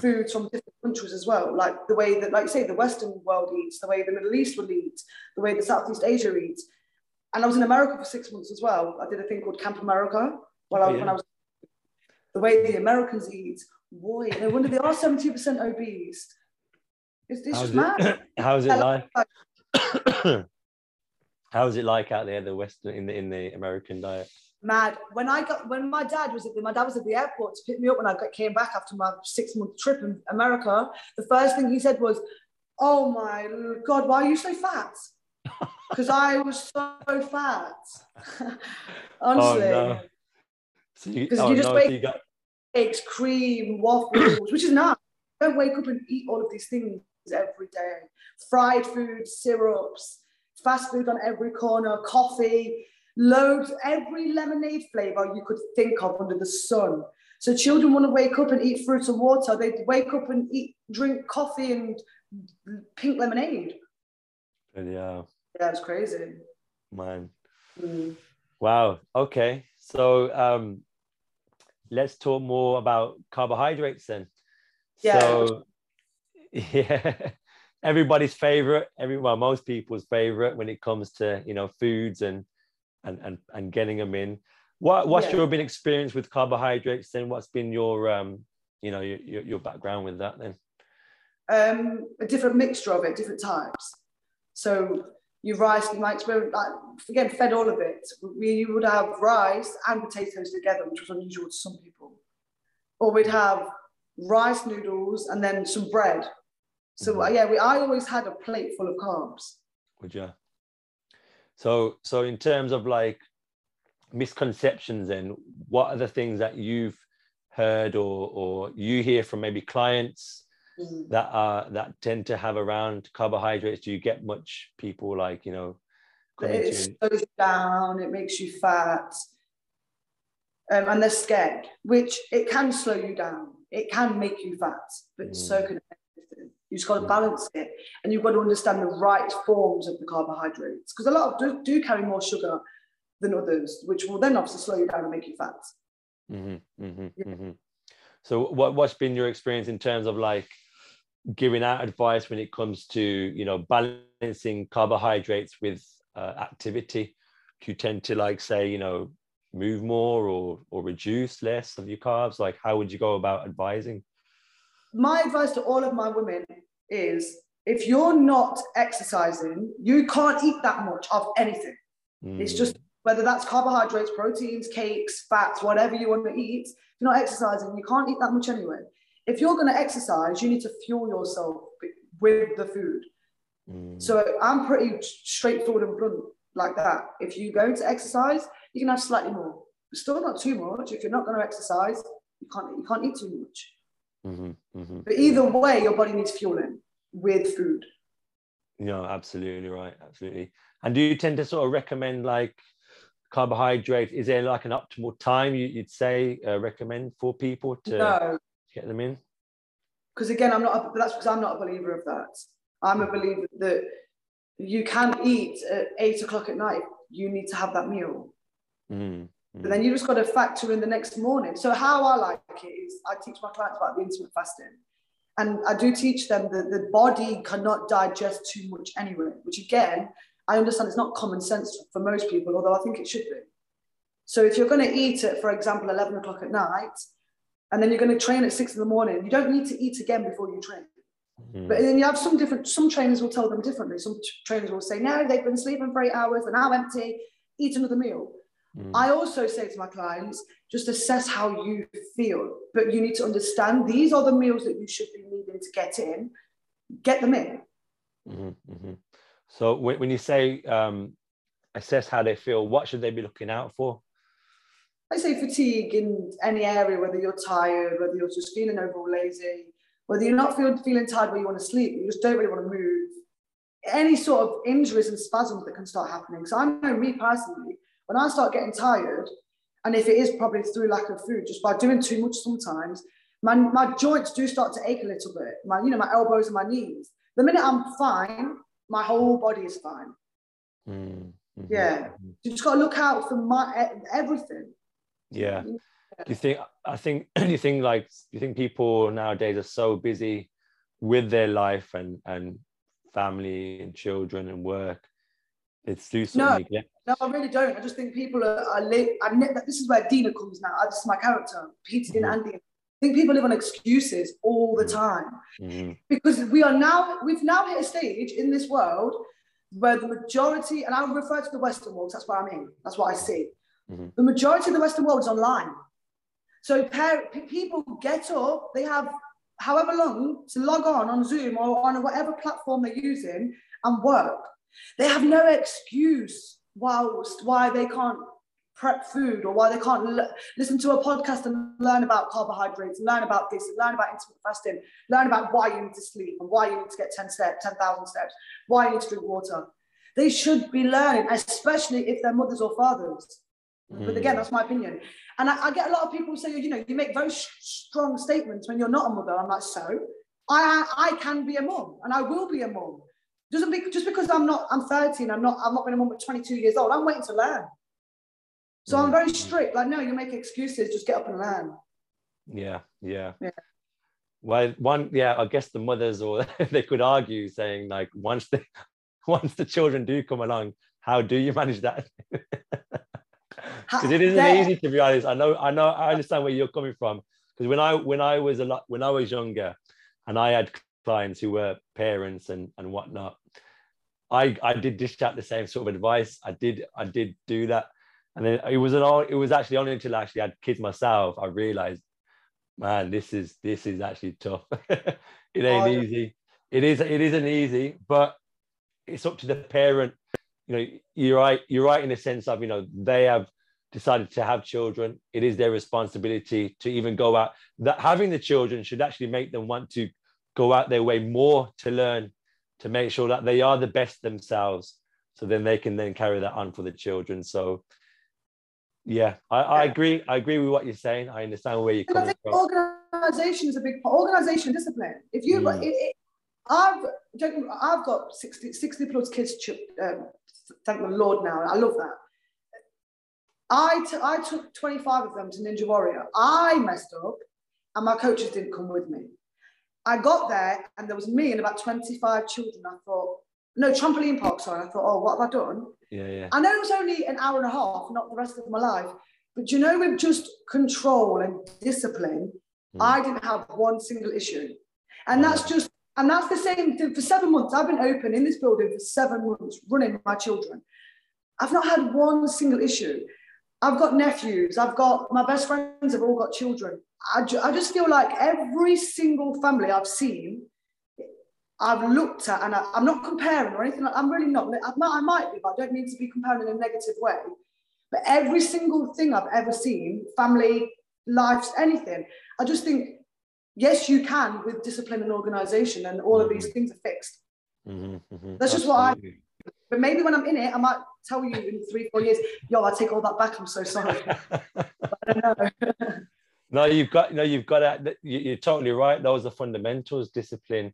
foods from different countries as well, like the way that, like you say, the Western world eats, the way the Middle East will eat, the way the Southeast Asia eats. And I was in America for six months as well. I did a thing called Camp America, well, I, yeah. when I was the way the Americans eat, boy, no wonder they are 70% obese. It's just mad. It, (coughs) how's it like? (coughs) how's it like out there, the Western in the in the American diet? Mad. When I got when my dad was at the, my dad was at the airport to pick me up when I got, came back after my six month trip in America. The first thing he said was, "Oh my God, why are you so fat?" (laughs) Because I was so fat. (laughs) Oh, Honestly. Oh, no. So you, oh, you just no, wake so you got... eggs, cream, waffles, which is not. Don't wake up and eat all of these things every day. Fried food, syrups, fast food on every corner, coffee, loads, every lemonade flavor you could think of under the sun. So children want to wake up and eat fruit and water. They wake up and eat, drink coffee and pink lemonade. Yeah. Yeah, it's crazy. Man. Mm. Wow. Okay. So um, let's talk more about carbohydrates then. Yeah. So, (laughs) yeah, everybody's favorite, every well, most people's favorite when it comes to you know foods and and and, and getting them in. What what's yeah. your been experience with carbohydrates then? What's been your um you know your your background with that then? Um, a different mixture of it, different types. So your rice, you might experiment, like, again, fed all of it. We, would have rice and potatoes together, which was unusual to some people. Or we'd have rice noodles and then some bread. So mm-hmm. yeah, we, I always had a plate full of carbs. Would you? So, so in terms of like misconceptions, then what are the things that you've heard or or you hear from maybe clients mm. that are that tend to have around carbohydrates? Do you get much people like you know? It slows down. It makes you fat, um, and they're scared. Which it can slow you down. It can make you fat, but mm. so can you just got to balance it, and you've got to understand the right forms of the carbohydrates because a lot of do, do carry more sugar than others, which will then obviously slow you down and make you fat. Mm-hmm, mm-hmm, yeah. mm-hmm. So, what what's been your experience in terms of like giving out advice when it comes to you know balancing carbohydrates with uh, activity do you tend to like say you know move more or or reduce less of your carbs like how would you go about advising my advice to all of my women is if you're not exercising you can't eat that much of anything mm. it's just whether that's carbohydrates proteins cakes fats whatever you want to eat if you're not exercising you can't eat that much anyway if you're going to exercise, you need to fuel yourself with the food. Mm. So I'm pretty straightforward and blunt like that. If you're going to exercise, you can have slightly more, but still not too much. If you're not going to exercise, you can't you can't eat too much. Mm-hmm, mm-hmm. But either way, your body needs fueling with food. No, absolutely right, absolutely. And do you tend to sort of recommend like carbohydrate? Is there like an optimal time you, would say uh, recommend for people to? No, get them in? Because again, I'm not. A, that's because I'm not a believer of that. I'm a believer that you can eat at eight o'clock at night. You need to have that meal. Mm, But then you just got to factor in the next morning. So how I like it is, I teach my clients about the intermittent fasting, and I do teach them that the body cannot digest too much anyway. Which again, I understand it's not common sense for most people, although I think it should be. So if you're going to eat at, for example, 11 o'clock at night, and then you're going to train at six in the morning, you don't need to eat again before you train. Mm. But then you have some different, some trainers will tell them differently. Some trainers will say, no, they've been sleeping for eight hours, they're now empty, eat another meal. Mm. I also say to my clients, just assess how you feel, but you need to understand these are the meals that you should be needing to get in, get them in. Mm-hmm, mm-hmm. So when, when you say um, assess how they feel, what should they be looking out for? I say fatigue in any area, whether you're tired, whether you're just feeling overall lazy, whether you're not feeling, feeling tired where you want to sleep, you just don't really want to move. Any sort of injuries and spasms that can start happening. So I know me personally, when I start getting tired, and if it is probably through lack of food, just by doing too much sometimes, my, my joints do start to ache a little bit. My, you know, my elbows and my knees. The minute I'm fine, my whole body is fine. Mm-hmm. Yeah. You just got to look out for my everything. Yeah. Do you think? I think. Do (clears throat) you think like? Do you think people nowadays are so busy with their life and and family and children and work? It's too no, no, I really don't. I just think people are, are li- I ne- this is where Dina comes now. This is my character, Peter mm-hmm. and Andy. I think people live on excuses all the mm-hmm. time mm-hmm. because we are now we've now hit a stage in this world where the majority, and I refer to the Western world. That's what I mean. That's what I see. Mm-hmm. The majority of the Western world is online. So par- people get up, they have however long to log on on Zoom or on whatever platform they're using and work. They have no excuse whilst why they can't prep food or why they can't l- listen to a podcast and learn about carbohydrates, learn about this, learn about intermittent fasting, learn about why you need to sleep and why you need to get 10 steps, 10,000 steps, why you need to drink water. They should be learning, especially if they're mothers or fathers. Mm. But again, mm. that's my opinion. And I, I, get a lot of people say, you know, you make very sh- strong statements when you're not a mother. I'm like, so I, I can be a mom and I will be a mom. Doesn't be, just because I'm not, I'm 13, I'm not, I'm not been a mom at 22 years old. I'm waiting to learn. So mm. I'm very strict. Like, no, you make excuses, just get up and learn. Yeah, yeah. yeah. Well, one, yeah, I guess the mothers or (laughs) they could argue saying like once the (laughs) once the children do come along, how do you manage that? (laughs) because it isn't easy to be honest. I know, I know, I understand where you're coming from. Because when I when I was a lot when I was younger, and I had clients who were parents and and whatnot, I I did dish out the same sort of advice. I did I did do that, and then it was an all it was actually only until I actually had kids myself I realized, man, this is this is actually tough. (laughs) it ain't oh, easy. It is it isn't easy, but it's up to the parent. You know, you're right. You're right in the sense of you know they have decided to have children, it is their responsibility to even go out. That having the children should actually make them want to go out their way more to learn, to make sure that they are the best themselves. So then they can then carry that on for the children. So yeah, I, I agree. I agree with what you're saying. I understand where you're coming from. Organization is a big organization discipline. If you, mm. it, it, I've, I've got 60, 60 plus kids. Um, thank the Lord now. I love that. I, t- I took 25 of them to Ninja Warrior. I messed up and my coaches didn't come with me. I got there and there was me and about 25 children. I thought, no, trampoline park, sorry. I thought, oh, what have I done? Yeah, yeah. I know it was only an hour and a half, not the rest of my life. But you know, with just control and discipline, mm. I didn't have one single issue. And that's just, and that's the same thing for seven months. I've been open in this building for seven months, running my children. I've not had one single issue. I've got nephews. I've got my best friends have all got children. I, ju- I just feel like every single family I've seen, I've looked at, and I, am not comparing or anything. I'm really not. I'm not. I might be, but I don't mean to be comparing in a negative way. But every single thing I've ever seen, family, lives, anything, I just think, yes, you can with discipline and organisation, and all of these mm-hmm. things are fixed. Mm-hmm, mm-hmm. That's just what I. But maybe when I'm in it, I might tell you in three, four years, yo, I take all that back. I'm so sorry. (laughs) I don't know. (laughs) no, you've got no, you've got that. You're totally right. Those are fundamentals, discipline,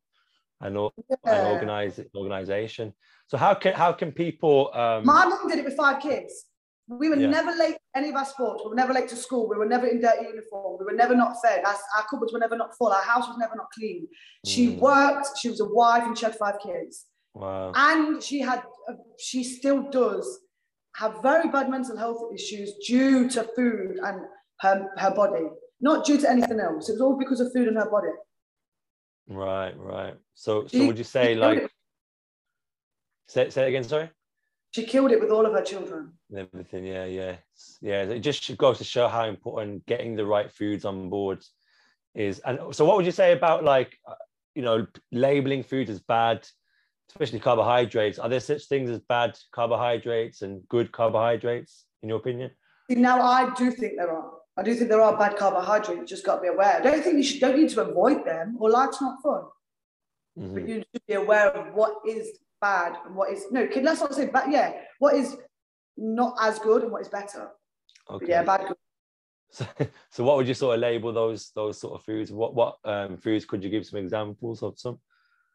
and, yeah. and organize organization. So how can how can people? Um... My mum did it with five kids. We were yeah. never late any of our sports. We were never late to school. We were never in dirty uniform. We were never not fed. Our, our cupboards were never not full. Our house was never not clean. She mm. worked. She was a wife, and she had five kids. Wow. And she had, uh, she still does have very bad mental health issues due to food and her, her body, not due to anything else. It was all because of food in her body. Right, right. So, She- so would you say like, say, say it again, sorry? She killed it with all of her children. everything. Yeah, yeah, yeah. It just goes to show how important getting the right foods on board is. And so, what would you say about like, uh, you know, labeling food as bad, especially carbohydrates? Are there such things as bad carbohydrates and good carbohydrates, in your opinion? Now I do think there are. I do think there are bad carbohydrates. You just got to be aware. I don't think you should don't need to avoid them or life's not fun. Mhm. But you should be aware of what is bad and what is no. Kid, let's not say bad. Yeah, what is not as good and what is better. But Okay. yeah, bad. Good. So, (laughs) so, what would you sort of label those those sort of foods? What what um, foods could you give some examples of some?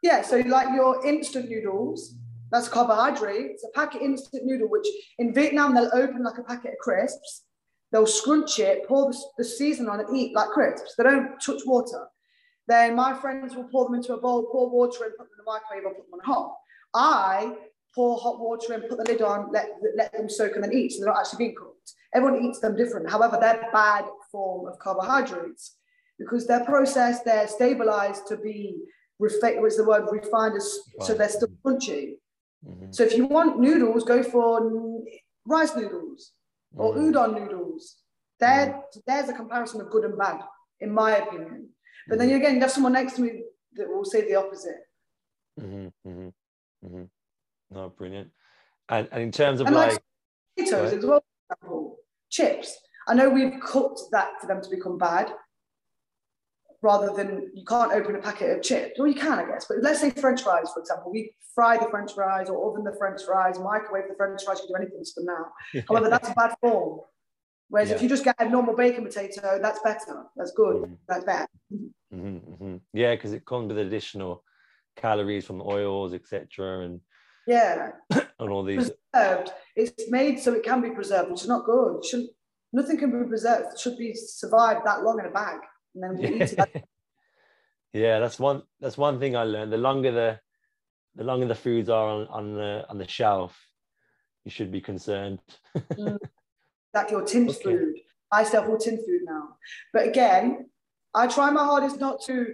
Yeah, so like your instant noodles, that's carbohydrates. A packet instant noodle, which in Vietnam they'll open like a packet of crisps. They'll scrunch it, pour the, the seasoning on, and eat like crisps. They don't touch water. Then my friends will pour them into a bowl, pour water in, put them in the microwave, or put them on hot. I pour hot water in, put the lid on, let, let them soak and then eat. So they're not actually being cooked. Everyone eats them different. However, they're bad form of carbohydrates because they're processed, they're stabilized to be refined, what's the word, refined, as, so they're still crunchy. Mhm. So if you want noodles, go for rice noodles or Mhm. udon noodles. There, there's a comparison of good and bad, in my opinion. But then again, you have someone next to me that will say the opposite. Mm-hmm, mm-hmm, mm-hmm. No, brilliant. And and in terms of And like like, potatoes Right. as well, for example, chips. I know we've cooked that for them to become bad, rather than you can't open a packet of chips. Well, you can, I guess. But let's say French fries, for example. We fry the French fries or oven the French fries, microwave the French fries. You can do anything to them now. However, that's a bad form. Whereas if you just get a normal bacon potato, that's better. That's good. Mhm. That's better. Mhm, mhm. yeah, because it comes with additional calories from oils, etc., and Yeah. (coughs) and all these. Preserved. It's made so it can be preserved, which is not good. It shouldn't, nothing can be preserved. It should be survived that long in a bag. And then (laughs) we eat it. yeah, that's one. That's one thing I learned. The longer the, the longer the foods are on, on the on the shelf, you should be concerned. like your tin Okay. food. I sell all tin food now. But again, I try my hardest not to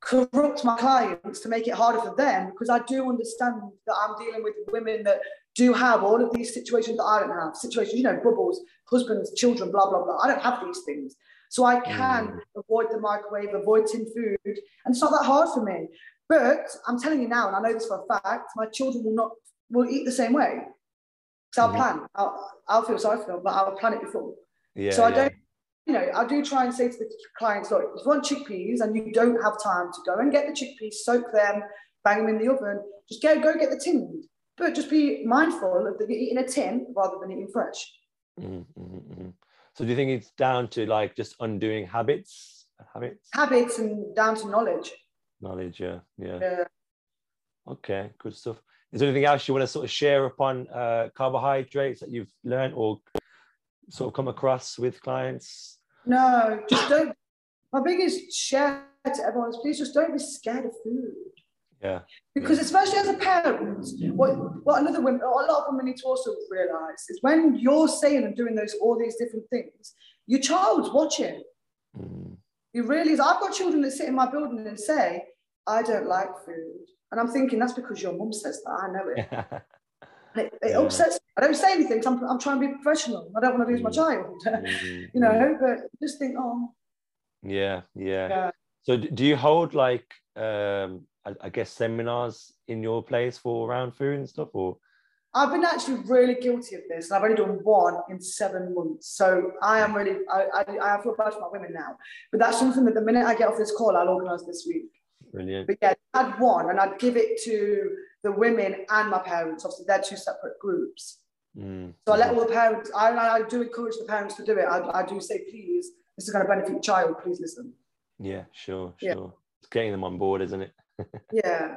corrupt my clients to make it harder for them because I do understand that I'm dealing with women that do have all of these situations that I don't have. Situations, you know, bubbles, husbands, children, blah, blah, blah. I don't have these things. So I can avoid the microwave, avoid tin food. And it's not that hard for me. But I'm telling you now, and I know this for a fact, my children will not will eat the same way. So I'll Mhm. plan. I'll, I'll feel sorry for them, but I'll plan it before. Yeah. so I yeah. don't, you know, I do try and say to the clients, look, if you want chickpeas and you don't have time to go and get the chickpeas, soak them, bang them in the oven, just go go get the tinned. But just be mindful of that you're eating a tin rather than eating fresh. Mhm, mhm, mhm. So do you think it's down to like just undoing habits? Habits, Habits and down to knowledge. knowledge. Yeah, yeah. Yeah. Okay, good stuff. Is there anything else you want to sort of share upon uh, carbohydrates that you've learned or sort of come across with clients? No, just don't. My biggest share to everyone is please just don't be scared of food. Yeah. Because especially as a parent, what, what another women, a lot of women need to also realize is when you're saying and doing those all these different things, your child's watching. Mm, You really is. I've got children that sit in my building and say, I don't like food. And I'm thinking that's because your mum says that. I know it. (laughs) It, it Yeah. upsets me. I don't say anything I'm, I'm trying to be professional. I don't want to lose my Mm. child. (laughs) Mm, you know, but just think, oh, Yeah, yeah. yeah. So do you hold like um I, I guess seminars in your place for around food and stuff or I've been actually really guilty of this, and I've only done one in seven months. So I am really, I, I, I feel bad for my women now. But that's something that the minute I get off this call, I'll organise this week. brilliant? But yeah, I had one, and I'd give it to the women and my parents. Obviously, they're two separate groups. Mm, So I let all the parents, I, I do encourage the parents to do it. I, I do say, please, this is going to benefit your child. Please listen. Yeah, sure, Yeah. sure. It's getting them on board, isn't it? Yeah.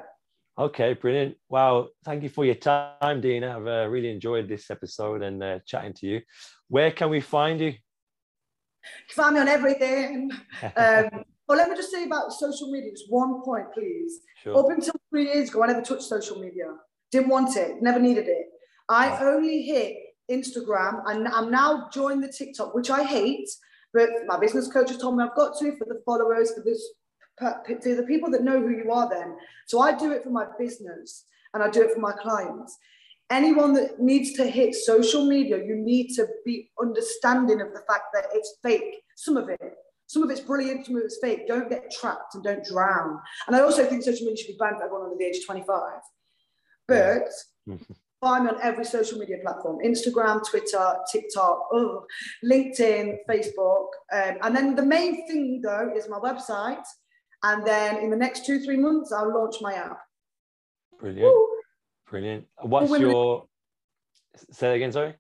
Okay, brilliant. Wow, thank you for your time, Dina. I've uh, really enjoyed this episode and uh, chatting to you. Where can we find you? You find me on everything. (laughs) Um, Oh, let me just say about social media, just one point, please. Sure. Up until three years ago, I never touched social media. Didn't want it, never needed it. I only hit Instagram and I'm now joined the TikTok, which I hate, but my business coach has told me I've got to for the followers, for this for the people that know who you are then. So I do it for my business and I do it for my clients. Anyone that needs to hit social media, you need to be understanding of the fact that it's fake. Some of it, some of it's brilliant, some of it's fake. Don't get trapped and don't drown. And I also think social media should be banned for everyone under the age of 25. But (laughs) find me on every social media platform Instagram, Twitter, TikTok, oh, LinkedIn, Facebook. Um, and then the main thing, though, is my website. And then in the next two, three months, I'll launch my app. Brilliant. Woo. Brilliant. What's your. Say that again, sorry?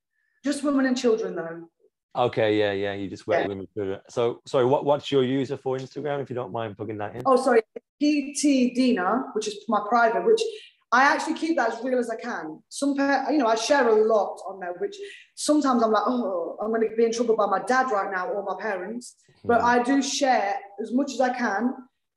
Just women and children, though. Okay, yeah, yeah. You just work yeah. with women. And children. So, sorry, what, what's your user for Instagram, if you don't mind plugging that in? Oh, sorry, PT Dina, which is my private, which I actually keep that as real as I can. Some, you know, I share a lot on there, which sometimes I'm like, oh, I'm going to be in trouble by my dad right now or my parents. But hmm. I do share as much as I can.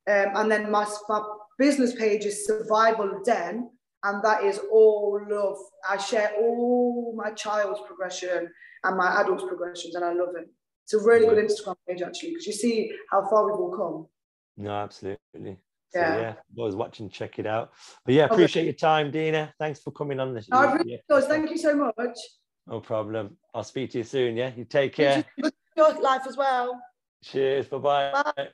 Um, and then my, my business page is Survival Den, and that is all love. I share all my child's progression and my adult's progressions, and I love it. It's a really good Instagram page actually because you see how far we've all come. No, absolutely. So, yeah. yeah, was watching, check it out. But yeah, appreciate your time, Dina. Thanks for coming on. This. I really does. Thank you so much. No problem. I'll speak to you soon. Yeah, you take care. Your life as well. Cheers. Bye-bye. Bye.